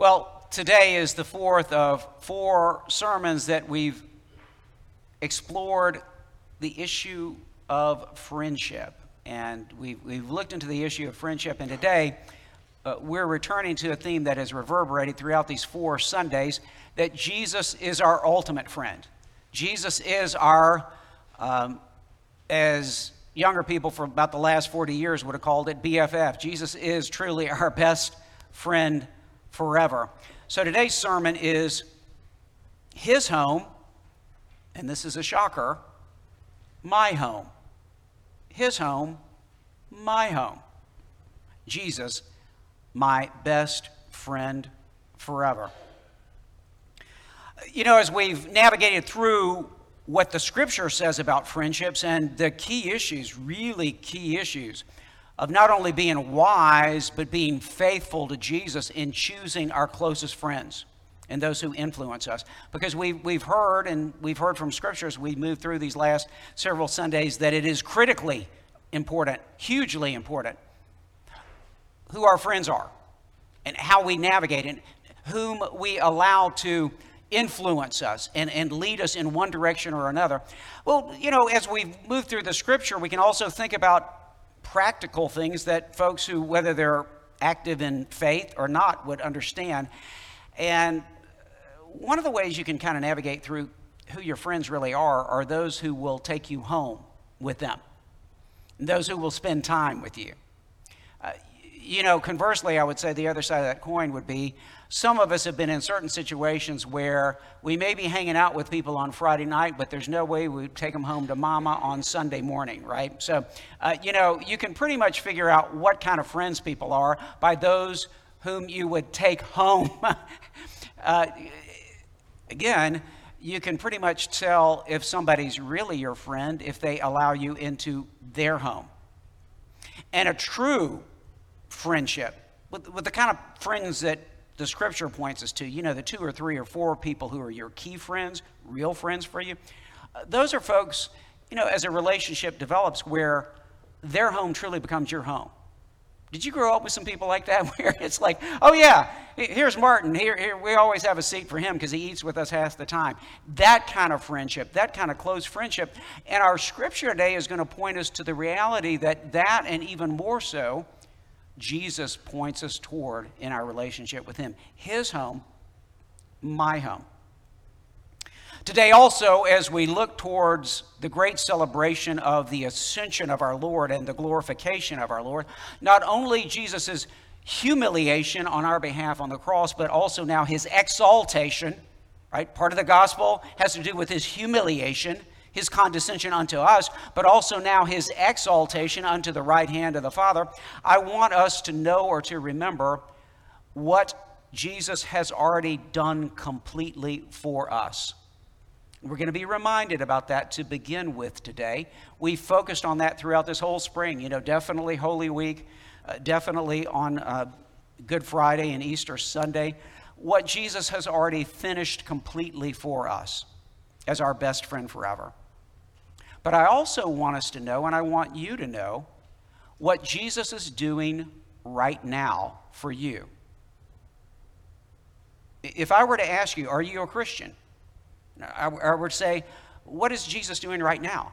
Well, today is the fourth of four sermons that we've explored the issue of friendship. And we've, we've looked into the issue of friendship. And today, uh, we're returning to a theme that has reverberated throughout these four Sundays that Jesus is our ultimate friend. Jesus is our, um, as younger people for about the last 40 years would have called it, BFF. Jesus is truly our best friend forever. So today's sermon is his home, and this is a shocker, my home. His home, my home. Jesus, my best friend forever. You know, as we've navigated through what the scripture says about friendships and the key issues, really key issues, of not only being wise, but being faithful to Jesus in choosing our closest friends and those who influence us. Because we've, we've heard, and we've heard from scriptures, we moved through these last several Sundays, that it is critically important, hugely important, who our friends are and how we navigate and whom we allow to influence us and, and lead us in one direction or another. Well, you know, as we move through the scripture, we can also think about practical things that folks who, whether they're active in faith or not, would understand. And one of the ways you can kind of navigate through who your friends really are are those who will take you home with them, those who will spend time with you. Uh, you know, conversely, I would say the other side of that coin would be some of us have been in certain situations where we may be hanging out with people on Friday night, but there's no way we would take them home to mama on Sunday morning, right? So, uh, you know, you can pretty much figure out what kind of friends people are by those whom you would take home. uh, again, you can pretty much tell if somebody's really your friend if they allow you into their home. And a true friendship, with, with the kind of friends that the scripture points us to, you know, the two or three or four people who are your key friends, real friends for you, uh, those are folks, you know, as a relationship develops where their home truly becomes your home. Did you grow up with some people like that where it's like, oh yeah, here's Martin. Here, here we always have a seat for him because he eats with us half the time. That kind of friendship, that kind of close friendship. And our scripture today is going to point us to the reality that that and even more so Jesus points us toward in our relationship with Him. His home, my home. Today, also, as we look towards the great celebration of the ascension of our Lord and the glorification of our Lord, not only Jesus' humiliation on our behalf on the cross, but also now his exaltation, right? Part of the gospel has to do with his humiliation his condescension unto us, but also now his exaltation unto the right hand of the Father, I want us to know or to remember what Jesus has already done completely for us. We're going to be reminded about that to begin with today. We focused on that throughout this whole spring. You know, definitely Holy Week, uh, definitely on uh, Good Friday and Easter Sunday. What Jesus has already finished completely for us as our best friend forever. But I also want us to know, and I want you to know, what Jesus is doing right now for you. If I were to ask you, are you a Christian? I would say, what is Jesus doing right now?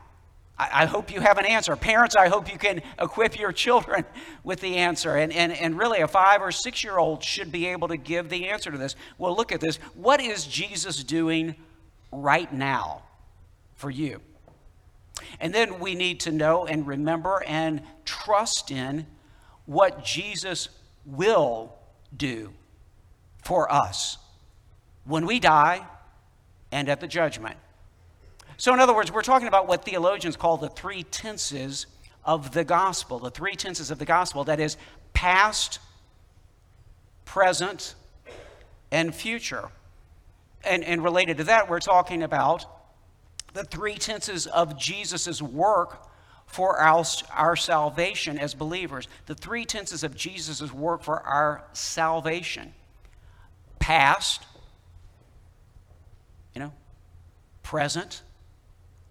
I hope you have an answer. Parents, I hope you can equip your children with the answer. And, and, and really, a five or six year old should be able to give the answer to this. Well, look at this. What is Jesus doing right now for you? And then we need to know and remember and trust in what Jesus will do for us when we die and at the judgment. So, in other words, we're talking about what theologians call the three tenses of the gospel. The three tenses of the gospel that is, past, present, and future. And, and related to that, we're talking about the three tenses of Jesus' work for our, our salvation as believers. The three tenses of Jesus' work for our salvation past, you know, present,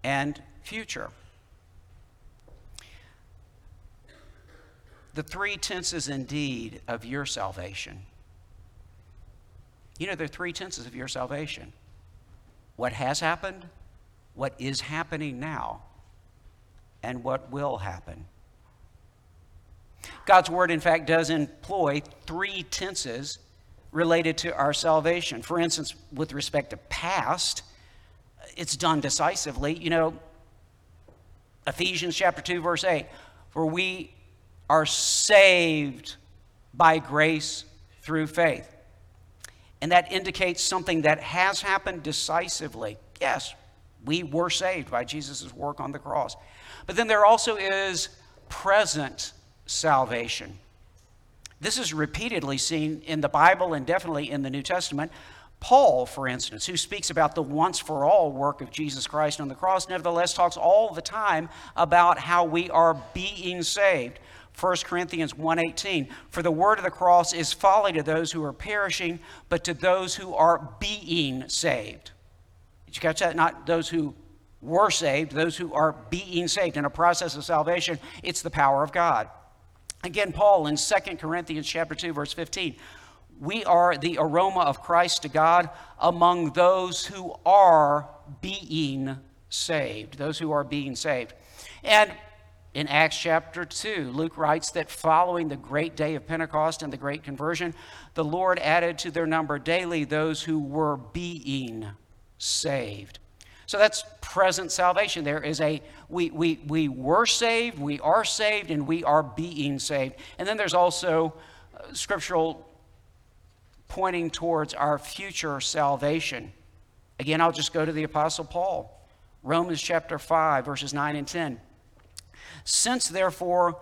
and future. The three tenses indeed of your salvation. You know, there are three tenses of your salvation what has happened, what is happening now, and what will happen. God's word, in fact, does employ three tenses related to our salvation. For instance, with respect to past, it's done decisively. You know, Ephesians chapter 2, verse 8, for we are saved by grace through faith. And that indicates something that has happened decisively. Yes, we were saved by Jesus' work on the cross. But then there also is present salvation. This is repeatedly seen in the Bible and definitely in the New Testament. Paul, for instance, who speaks about the once for all work of Jesus Christ on the cross, nevertheless talks all the time about how we are being saved. 1 Corinthians 1:18 For the word of the cross is folly to those who are perishing but to those who are being saved. Did you catch that? Not those who were saved, those who are being saved in a process of salvation. It's the power of God. Again, Paul in 2 Corinthians chapter 2 verse 15, we are the aroma of Christ to God among those who are being saved, those who are being saved. And in Acts chapter 2, Luke writes that following the great day of Pentecost and the great conversion, the Lord added to their number daily those who were being saved. So that's present salvation. There is a, we, we, we were saved, we are saved, and we are being saved. And then there's also uh, scriptural pointing towards our future salvation. Again, I'll just go to the Apostle Paul. Romans chapter 5, verses 9 and 10. Since, therefore,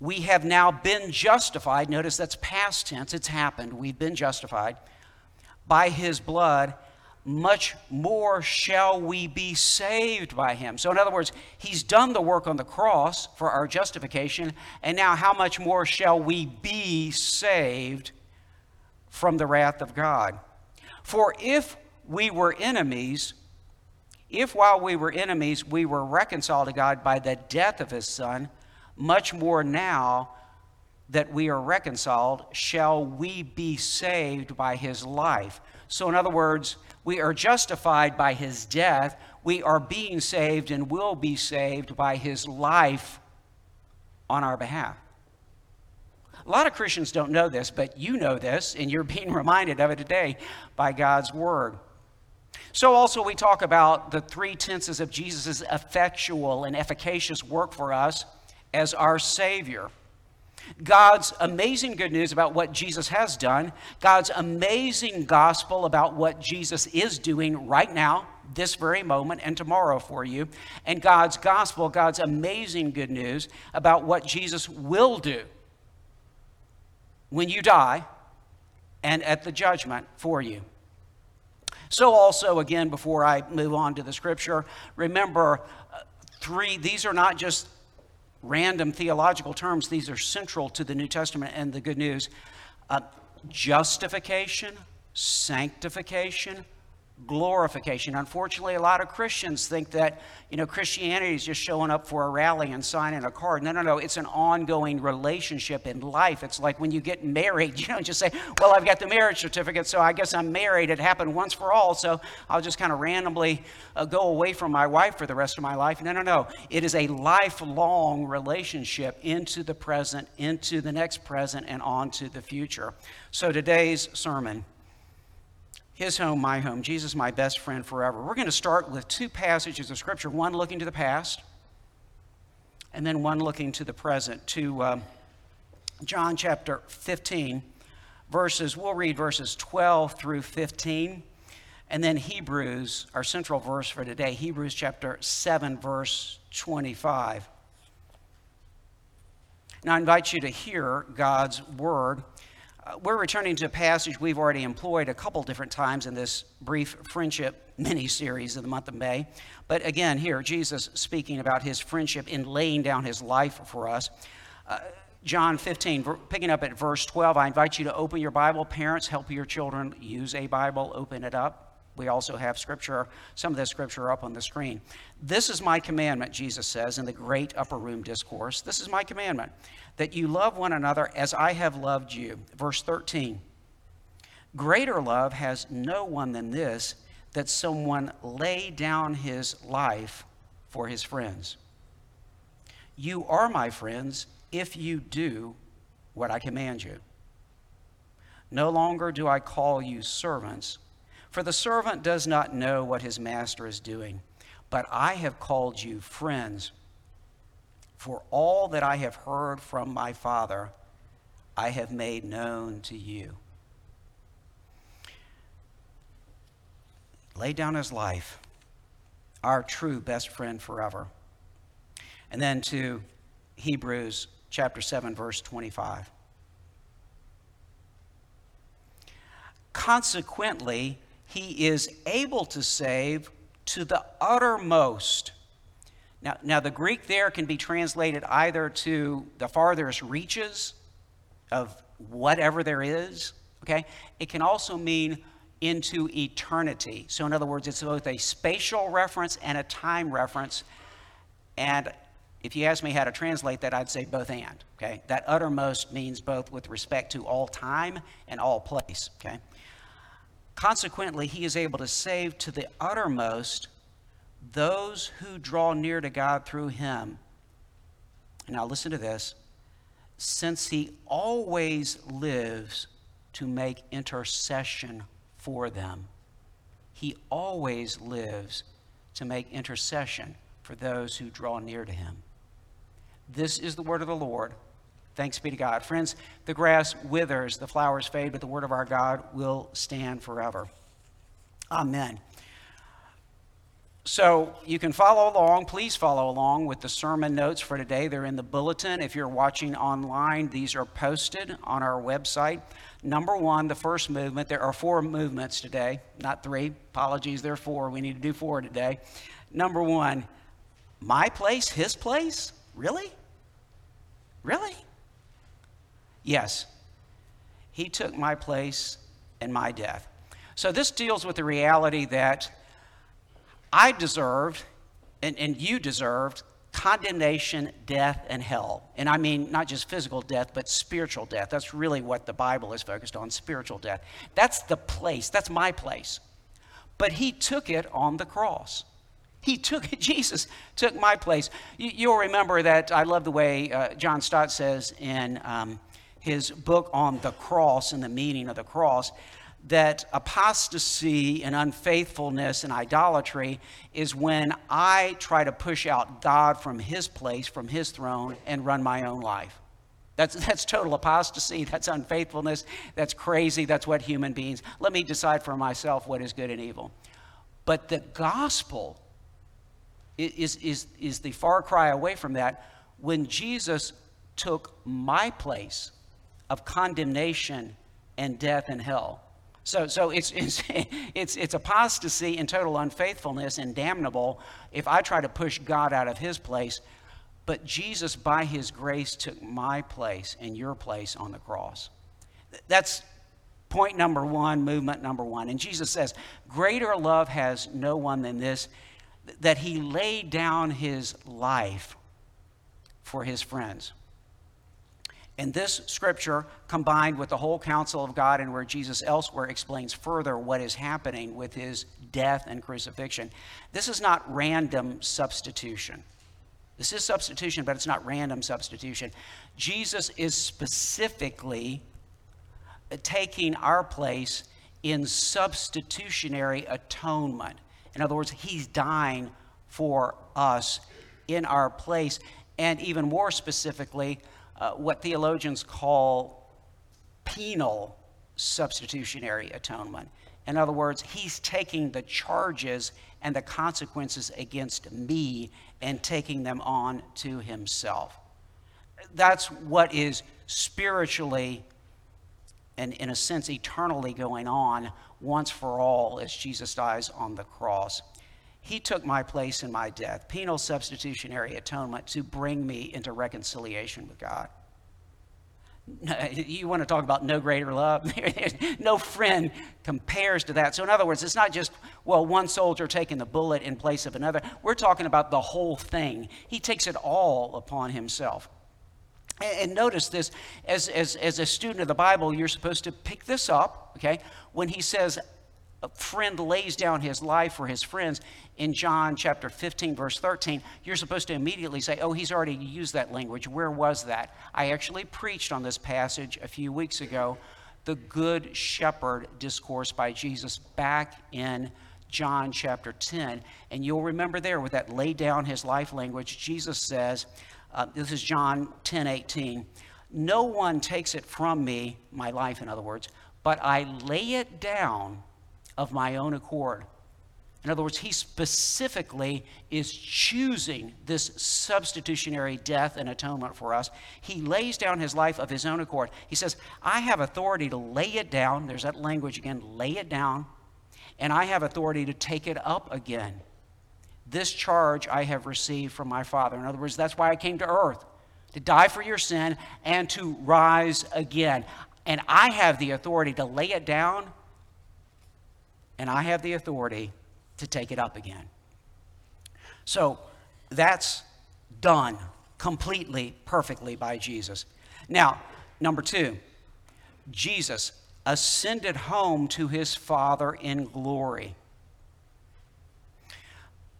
we have now been justified, notice that's past tense, it's happened, we've been justified by his blood much more shall we be saved by him. So, in other words, he's done the work on the cross for our justification, and now how much more shall we be saved from the wrath of God? For if we were enemies, if while we were enemies we were reconciled to God by the death of his Son, much more now that we are reconciled, shall we be saved by his life. So, in other words, we are justified by his death. We are being saved and will be saved by his life on our behalf. A lot of Christians don't know this, but you know this, and you're being reminded of it today by God's word. So, also, we talk about the three tenses of Jesus' effectual and efficacious work for us as our Savior. God's amazing good news about what Jesus has done, God's amazing gospel about what Jesus is doing right now, this very moment, and tomorrow for you, and God's gospel, God's amazing good news about what Jesus will do when you die and at the judgment for you. So, also, again, before I move on to the scripture, remember uh, three, these are not just random theological terms, these are central to the New Testament and the good news. Uh, justification, sanctification, glorification. Unfortunately, a lot of Christians think that, you know, Christianity is just showing up for a rally and signing a card. No, no, no. It's an ongoing relationship in life. It's like when you get married, you don't just say, well, I've got the marriage certificate, so I guess I'm married. It happened once for all, so I'll just kind of randomly uh, go away from my wife for the rest of my life. No, no, no. It is a lifelong relationship into the present, into the next present, and on to the future. So today's sermon his home, my home, Jesus, my best friend forever. We're going to start with two passages of Scripture one looking to the past, and then one looking to the present, to uh, John chapter 15, verses, we'll read verses 12 through 15, and then Hebrews, our central verse for today, Hebrews chapter 7, verse 25. Now, I invite you to hear God's word we're returning to a passage we've already employed a couple different times in this brief friendship mini series of the month of May. But again, here, Jesus speaking about his friendship in laying down his life for us. Uh, John 15, picking up at verse 12, I invite you to open your Bible. Parents, help your children use a Bible, open it up. We also have scripture, some of the scripture up on the screen. This is my commandment, Jesus says in the great upper room discourse. This is my commandment that you love one another as I have loved you. Verse 13 Greater love has no one than this that someone lay down his life for his friends. You are my friends if you do what I command you. No longer do I call you servants, for the servant does not know what his master is doing, but I have called you friends. For all that I have heard from my Father, I have made known to you. Lay down his life, our true best friend forever. And then to Hebrews chapter 7, verse 25. Consequently, he is able to save to the uttermost. Now, now, the Greek there can be translated either to the farthest reaches of whatever there is, okay? It can also mean into eternity. So, in other words, it's both a spatial reference and a time reference. And if you ask me how to translate that, I'd say both and, okay? That uttermost means both with respect to all time and all place, okay? Consequently, he is able to save to the uttermost those who draw near to God through him. Now, listen to this. Since he always lives to make intercession for them, he always lives to make intercession for those who draw near to him. This is the word of the Lord. Thanks be to God. Friends, the grass withers, the flowers fade, but the word of our God will stand forever. Amen. So you can follow along. Please follow along with the sermon notes for today. They're in the bulletin. If you're watching online, these are posted on our website. Number one, the first movement. There are four movements today, not three. Apologies, there are four. We need to do four today. Number one, my place, his place? Really? Really? Yes, he took my place and my death. So this deals with the reality that I deserved, and, and you deserved, condemnation, death, and hell. And I mean not just physical death, but spiritual death. That's really what the Bible is focused on spiritual death. That's the place, that's my place. But he took it on the cross. He took it, Jesus took my place. You, will remember that I love the way uh, John Stott says in um, his book on the cross and the meaning of the cross that apostasy and unfaithfulness and idolatry is when I try to push out God from his place, from his throne, and run my own life. That's, that's total apostasy. That's unfaithfulness. That's crazy. That's what human beings. Let me decide for myself what is good and evil. But the gospel is, is, is the far cry away from that when Jesus took my place of condemnation and death and hell. So, so it's, it's, it's, it's apostasy and total unfaithfulness and damnable if I try to push God out of his place. But Jesus, by his grace, took my place and your place on the cross. That's point number one, movement number one. And Jesus says, Greater love has no one than this, that he laid down his life for his friends. And this scripture, combined with the whole counsel of God, and where Jesus elsewhere explains further what is happening with his death and crucifixion, this is not random substitution. This is substitution, but it's not random substitution. Jesus is specifically taking our place in substitutionary atonement. In other words, he's dying for us in our place. And even more specifically, uh, what theologians call penal substitutionary atonement. In other words, he's taking the charges and the consequences against me and taking them on to himself. That's what is spiritually and, in a sense, eternally going on once for all as Jesus dies on the cross. He took my place in my death, penal substitutionary atonement, to bring me into reconciliation with God. You want to talk about no greater love? no friend compares to that. So, in other words, it's not just, well, one soldier taking the bullet in place of another. We're talking about the whole thing. He takes it all upon himself. And notice this as, as, as a student of the Bible, you're supposed to pick this up, okay? When he says, a friend lays down his life for his friends in John chapter 15, verse 13, you're supposed to immediately say, Oh, he's already used that language. Where was that? I actually preached on this passage a few weeks ago, the Good Shepherd discourse by Jesus back in John chapter 10. And you'll remember there with that lay down his life language, Jesus says, uh, This is John 10 18. No one takes it from me, my life, in other words, but I lay it down of my own accord. In other words, he specifically is choosing this substitutionary death and atonement for us. He lays down his life of his own accord. He says, I have authority to lay it down. There's that language again lay it down. And I have authority to take it up again. This charge I have received from my Father. In other words, that's why I came to earth to die for your sin and to rise again. And I have the authority to lay it down and I have the authority to take it up again. So that's done completely, perfectly by Jesus. Now, number two, Jesus ascended home to his Father in glory.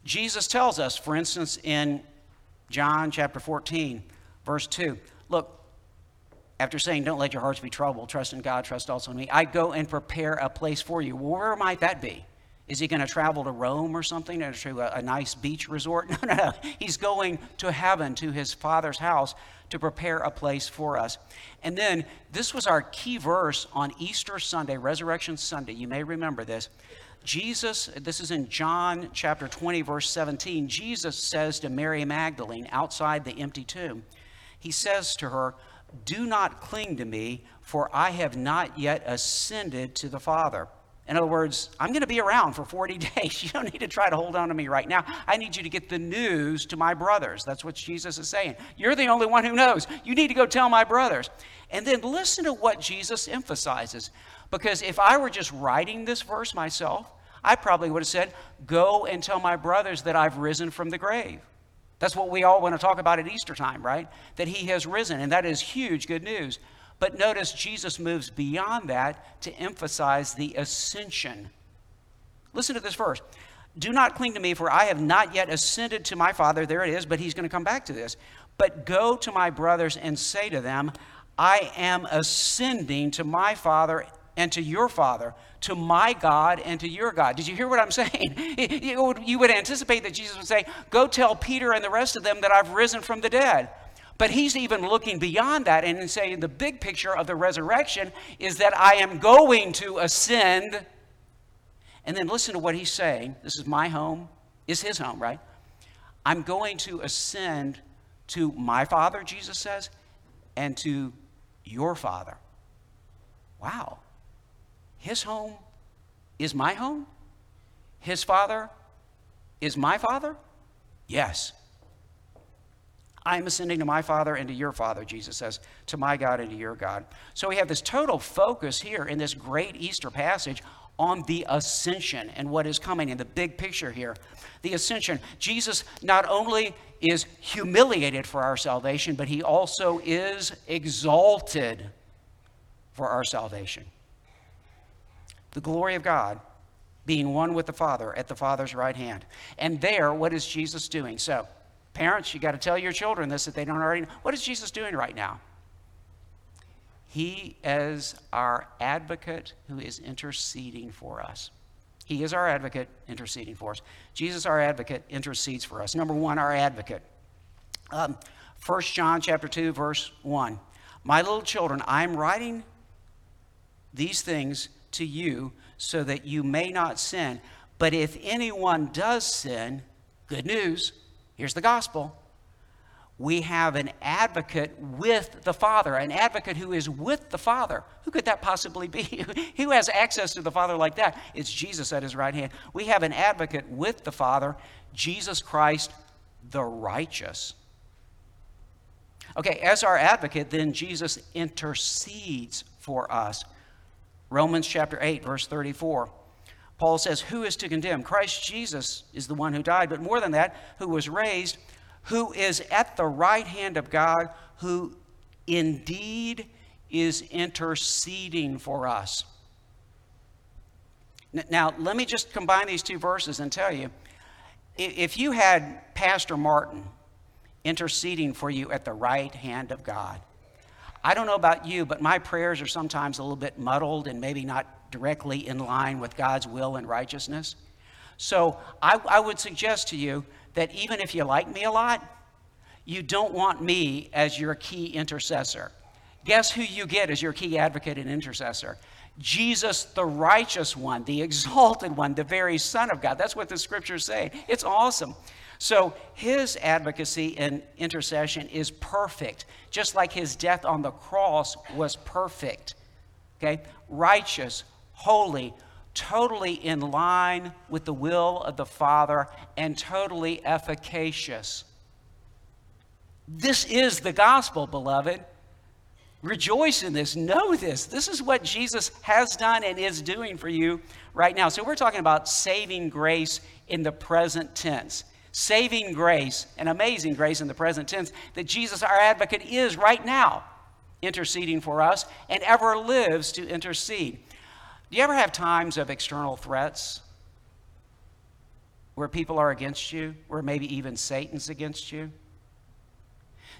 Jesus tells us, for instance, in John chapter 14, verse 2, look, after saying, Don't let your hearts be troubled, trust in God, trust also in me, I go and prepare a place for you. where might that be? Is he going to travel to Rome or something, or to a, a nice beach resort? No, no, no. He's going to heaven, to his Father's house, to prepare a place for us. And then, this was our key verse on Easter Sunday, Resurrection Sunday. You may remember this. Jesus, this is in John chapter 20, verse 17. Jesus says to Mary Magdalene outside the empty tomb, He says to her, do not cling to me, for I have not yet ascended to the Father. In other words, I'm going to be around for 40 days. You don't need to try to hold on to me right now. I need you to get the news to my brothers. That's what Jesus is saying. You're the only one who knows. You need to go tell my brothers. And then listen to what Jesus emphasizes. Because if I were just writing this verse myself, I probably would have said, Go and tell my brothers that I've risen from the grave. That's what we all want to talk about at Easter time, right? That he has risen, and that is huge good news. But notice Jesus moves beyond that to emphasize the ascension. Listen to this verse. Do not cling to me, for I have not yet ascended to my Father. There it is, but he's going to come back to this. But go to my brothers and say to them, I am ascending to my Father and to your Father, to my God and to your God. Did you hear what I'm saying? You would anticipate that Jesus would say, Go tell Peter and the rest of them that I've risen from the dead. But he's even looking beyond that and saying the big picture of the resurrection is that I am going to ascend. And then listen to what he's saying. This is my home, is his home, right? I'm going to ascend to my Father, Jesus says, and to your Father. Wow. His home is my home? His father is my father? Yes. I am ascending to my Father and to your Father, Jesus says, to my God and to your God. So we have this total focus here in this great Easter passage on the ascension and what is coming in the big picture here. The ascension. Jesus not only is humiliated for our salvation, but he also is exalted for our salvation the glory of God, being one with the Father at the Father's right hand. And there, what is Jesus doing? So, parents, you got to tell your children this if they don't already know. What is Jesus doing right now? He is our advocate who is interceding for us. He is our advocate interceding for us. Jesus, our advocate, intercedes for us. Number one, our advocate. Um, 1 John chapter 2, verse 1. My little children, I'm writing these things to you so that you may not sin. But if anyone does sin, good news, here's the gospel. We have an advocate with the Father, an advocate who is with the Father. Who could that possibly be? who has access to the Father like that? It's Jesus at his right hand. We have an advocate with the Father, Jesus Christ, the righteous. Okay, as our advocate, then Jesus intercedes for us. Romans chapter 8, verse 34. Paul says, Who is to condemn? Christ Jesus is the one who died, but more than that, who was raised, who is at the right hand of God, who indeed is interceding for us. Now, let me just combine these two verses and tell you if you had Pastor Martin interceding for you at the right hand of God, I don't know about you, but my prayers are sometimes a little bit muddled and maybe not directly in line with God's will and righteousness. So I, I would suggest to you that even if you like me a lot, you don't want me as your key intercessor. Guess who you get as your key advocate and intercessor? Jesus, the righteous one, the exalted one, the very Son of God. That's what the scriptures say. It's awesome. So his advocacy and intercession is perfect, just like his death on the cross was perfect. Okay? Righteous, holy, totally in line with the will of the Father, and totally efficacious. This is the gospel, beloved. Rejoice in this. Know this. This is what Jesus has done and is doing for you right now. So, we're talking about saving grace in the present tense. Saving grace and amazing grace in the present tense that Jesus, our advocate, is right now interceding for us and ever lives to intercede. Do you ever have times of external threats where people are against you, where maybe even Satan's against you?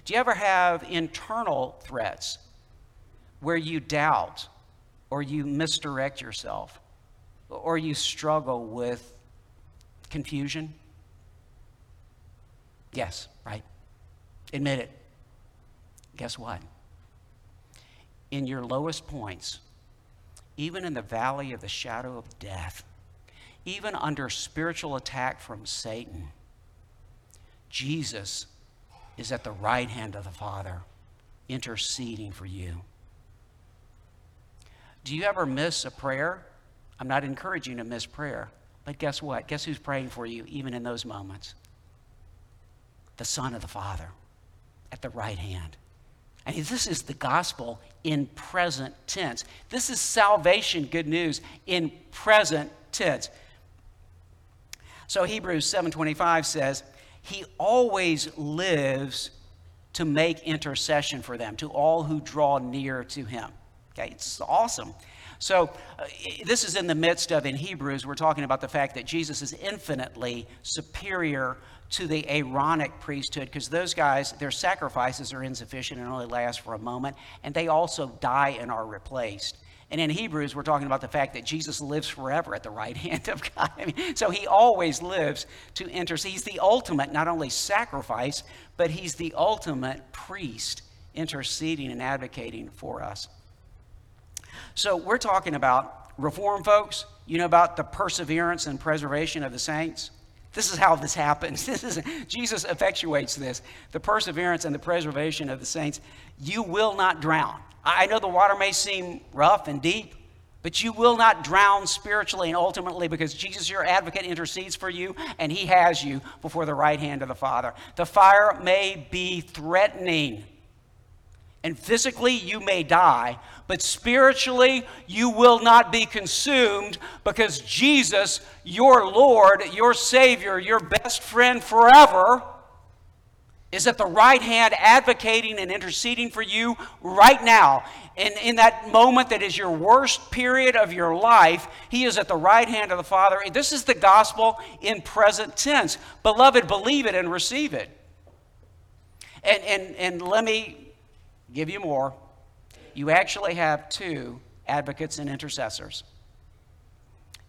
Do you ever have internal threats where you doubt or you misdirect yourself or you struggle with confusion? Yes, right. Admit it. Guess what? In your lowest points, even in the valley of the shadow of death, even under spiritual attack from Satan, Jesus is at the right hand of the Father, interceding for you. Do you ever miss a prayer? I'm not encouraging to miss prayer, but guess what? Guess who's praying for you even in those moments? The Son of the Father at the right hand. And this is the gospel in present tense. This is salvation, good news, in present tense. So Hebrews 7:25 says, "He always lives to make intercession for them, to all who draw near to him." Okay, it's awesome. So, uh, this is in the midst of, in Hebrews, we're talking about the fact that Jesus is infinitely superior to the Aaronic priesthood because those guys, their sacrifices are insufficient and only last for a moment, and they also die and are replaced. And in Hebrews, we're talking about the fact that Jesus lives forever at the right hand of God. I mean, so he always lives to intercede. He's the ultimate, not only sacrifice, but he's the ultimate priest interceding and advocating for us. So we're talking about reform, folks. You know about the perseverance and preservation of the saints? This is how this happens. This is, Jesus effectuates this the perseverance and the preservation of the saints. You will not drown. I know the water may seem rough and deep, but you will not drown spiritually and ultimately because Jesus, your advocate, intercedes for you and he has you before the right hand of the Father. The fire may be threatening and physically you may die, but spiritually you will not be consumed because Jesus, your Lord, your Savior, your best friend forever, is at the right hand advocating and interceding for you right now. And in that moment that is your worst period of your life, He is at the right hand of the Father. This is the gospel in present tense. Beloved, believe it and receive it. And, and, and let me give you more. You actually have two advocates and intercessors.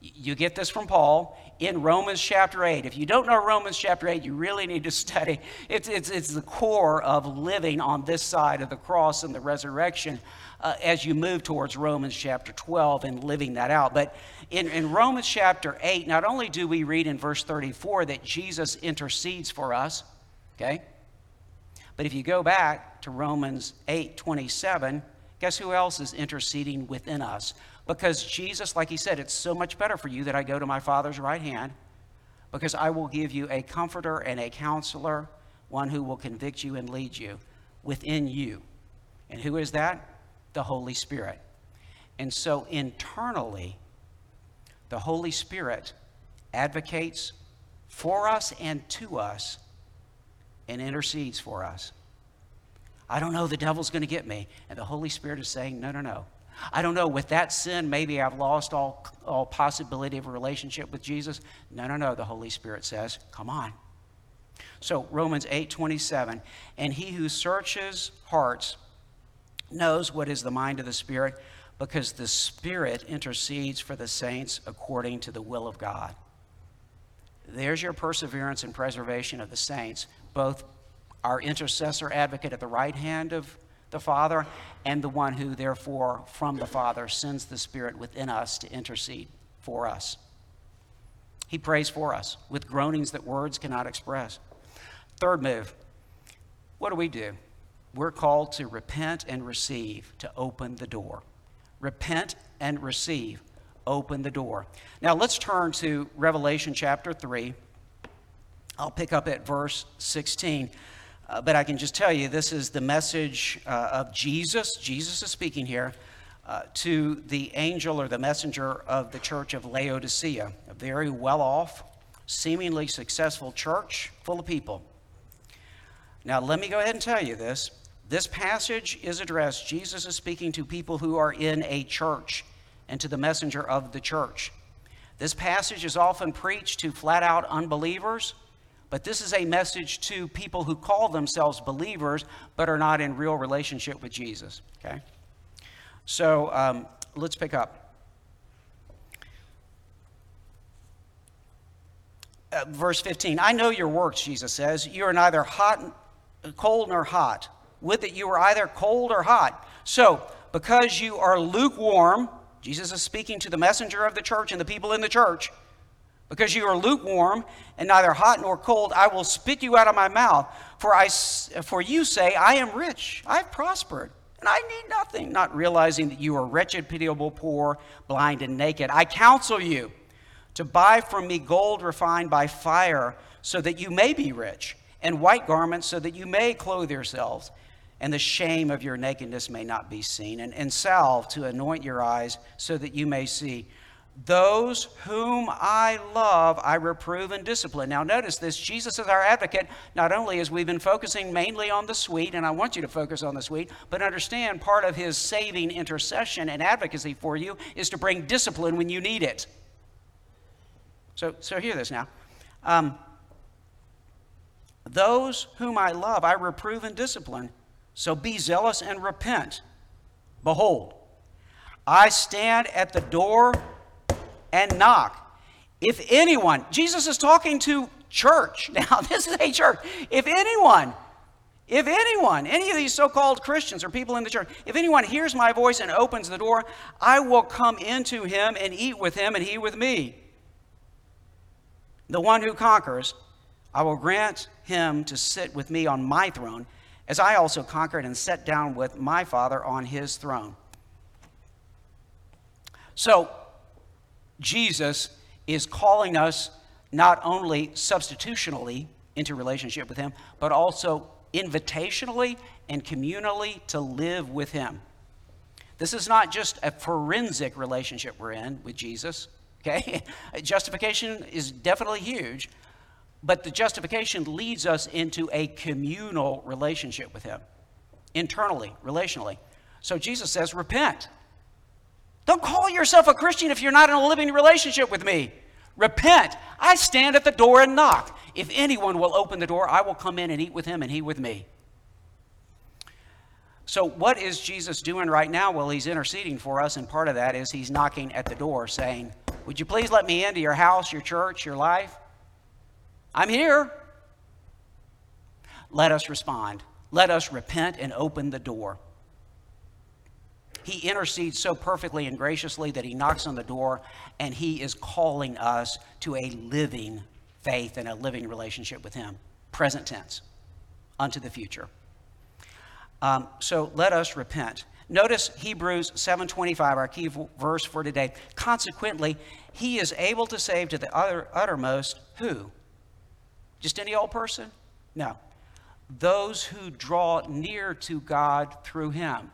You get this from Paul in Romans chapter 8. If you don't know Romans chapter 8, you really need to study. It's, it's, it's the core of living on this side of the cross and the resurrection uh, as you move towards Romans chapter 12 and living that out. But in, in Romans chapter 8, not only do we read in verse 34 that Jesus intercedes for us, okay? But if you go back to Romans 8 27, guess who else is interceding within us? Because Jesus, like he said, it's so much better for you that I go to my Father's right hand, because I will give you a comforter and a counselor, one who will convict you and lead you within you. And who is that? The Holy Spirit. And so internally, the Holy Spirit advocates for us and to us and intercedes for us. I don't know, the devil's going to get me. And the Holy Spirit is saying, No, no, no. I don't know, with that sin, maybe I've lost all, all possibility of a relationship with Jesus. No, no, no, the Holy Spirit says, Come on. So Romans 8 27, and he who searches hearts knows what is the mind of the Spirit, because the Spirit intercedes for the saints according to the will of God. There's your perseverance and preservation of the saints, both our intercessor advocate at the right hand of the Father and the one who, therefore, from the Father sends the Spirit within us to intercede for us. He prays for us with groanings that words cannot express. Third move what do we do? We're called to repent and receive, to open the door. Repent and receive, open the door. Now let's turn to Revelation chapter 3. I'll pick up at verse 16. Uh, but I can just tell you, this is the message uh, of Jesus. Jesus is speaking here uh, to the angel or the messenger of the church of Laodicea, a very well off, seemingly successful church full of people. Now, let me go ahead and tell you this. This passage is addressed, Jesus is speaking to people who are in a church and to the messenger of the church. This passage is often preached to flat out unbelievers, but this is a message to people who call themselves believers but are not in real relationship with Jesus. Okay? So um, let's pick up. Uh, verse 15 I know your works, Jesus says. You are neither hot cold nor hot. Would that you were either cold or hot. So, because you are lukewarm, Jesus is speaking to the messenger of the church and the people in the church. Because you are lukewarm and neither hot nor cold, I will spit you out of my mouth. For, I, for you say, I am rich, I've prospered, and I need nothing, not realizing that you are wretched, pitiable, poor, blind, and naked. I counsel you to buy from me gold refined by fire, so that you may be rich and white garments so that you may clothe yourselves and the shame of your nakedness may not be seen, and, and salve to anoint your eyes so that you may see. Those whom I love, I reprove and discipline. Now, notice this Jesus is our advocate, not only as we've been focusing mainly on the sweet, and I want you to focus on the sweet, but understand part of his saving intercession and advocacy for you is to bring discipline when you need it. So, so hear this now. Um, those whom I love, I reprove and discipline. So be zealous and repent. Behold, I stand at the door and knock. If anyone, Jesus is talking to church. Now, this is a church. If anyone, if anyone, any of these so called Christians or people in the church, if anyone hears my voice and opens the door, I will come into him and eat with him and he with me. The one who conquers, I will grant him to sit with me on my throne, as I also conquered and sat down with my Father on his throne. So, Jesus is calling us not only substitutionally into relationship with him, but also invitationally and communally to live with him. This is not just a forensic relationship we're in with Jesus, okay? Justification is definitely huge, but the justification leads us into a communal relationship with Him, internally, relationally. So Jesus says, repent. Don't call yourself a Christian if you're not in a living relationship with me. Repent. I stand at the door and knock. If anyone will open the door, I will come in and eat with him and he with me. So, what is Jesus doing right now? Well, he's interceding for us, and part of that is he's knocking at the door saying, Would you please let me into your house, your church, your life? I'm here. Let us respond. Let us repent and open the door. He intercedes so perfectly and graciously that he knocks on the door and he is calling us to a living faith and a living relationship with him. Present tense, unto the future. Um, so let us repent. Notice Hebrews 7:25, our key verse for today. Consequently, he is able to save to the utter, uttermost who? Just any old person? No. Those who draw near to God through him.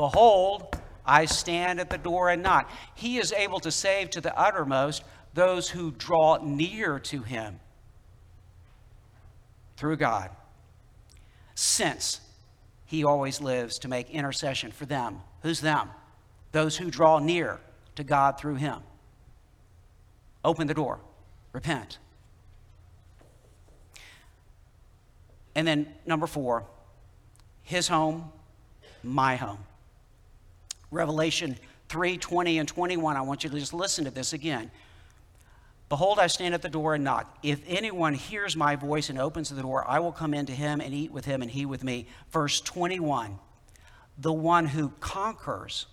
Behold, I stand at the door and knock. He is able to save to the uttermost those who draw near to him through God. Since he always lives to make intercession for them. Who's them? Those who draw near to God through him. Open the door, repent. And then, number four, his home, my home. Revelation 3 20 and 21. I want you to just listen to this again. Behold, I stand at the door and knock. If anyone hears my voice and opens the door, I will come into him and eat with him and he with me. Verse 21 The one who conquers,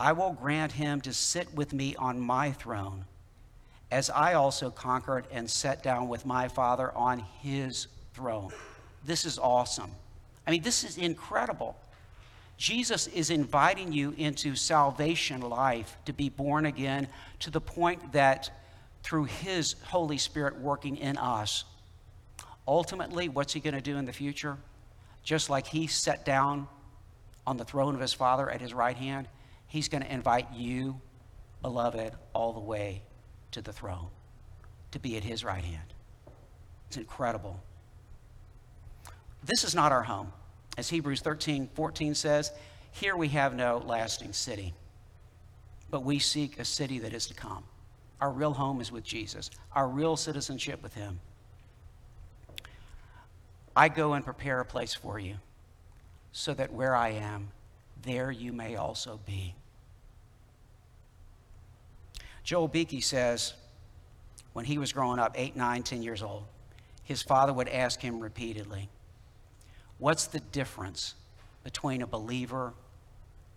I will grant him to sit with me on my throne, as I also conquered and sat down with my Father on his throne. This is awesome. I mean, this is incredible. Jesus is inviting you into salvation life to be born again to the point that through His Holy Spirit working in us. Ultimately, what's He going to do in the future? Just like He sat down on the throne of His Father at His right hand, He's going to invite you, beloved, all the way to the throne to be at His right hand. It's incredible. This is not our home. As Hebrews 13 14 says, here we have no lasting city, but we seek a city that is to come. Our real home is with Jesus, our real citizenship with Him. I go and prepare a place for you so that where I am, there you may also be. Joel Beeke says, when he was growing up, eight, nine, ten years old, his father would ask him repeatedly, What's the difference between a believer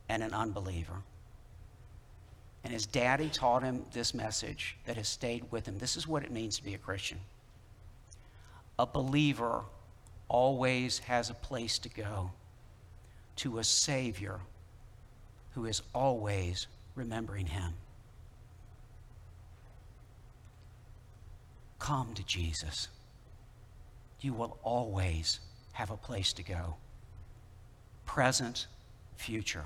and an unbeliever? And his daddy taught him this message that has stayed with him. This is what it means to be a Christian. A believer always has a place to go to a Savior who is always remembering him. Come to Jesus. You will always have a place to go. Present, future,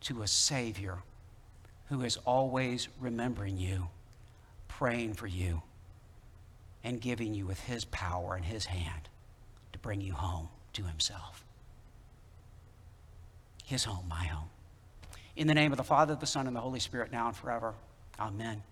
to a Savior who is always remembering you, praying for you, and giving you with his power and his hand to bring you home to himself. His home, my home. In the name of the Father, the Son, and the Holy Spirit, now and forever. Amen.